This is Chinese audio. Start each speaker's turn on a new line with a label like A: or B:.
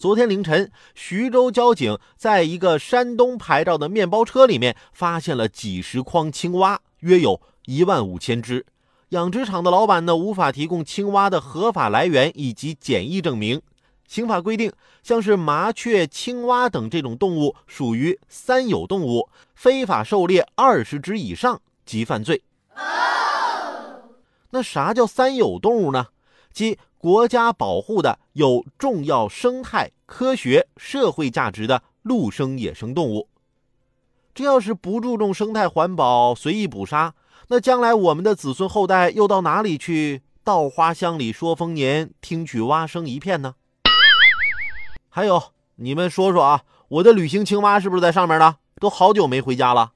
A: 昨天凌晨，徐州交警在一个山东牌照的面包车里面发现了几十筐青蛙，约有一万五千只。养殖场的老板呢，无法提供青蛙的合法来源以及检疫证明。刑法规定，像是麻雀、青蛙等这种动物属于三有动物，非法狩猎二十只以上即犯罪。那啥叫三有动物呢？即国家保护的有重要生态、科学、社会价值的陆生野生动物。这要是不注重生态环保，随意捕杀，那将来我们的子孙后代又到哪里去稻花香里说丰年，听取蛙声一片呢？还有，你们说说啊，我的旅行青蛙是不是在上面呢？都好久没回家了。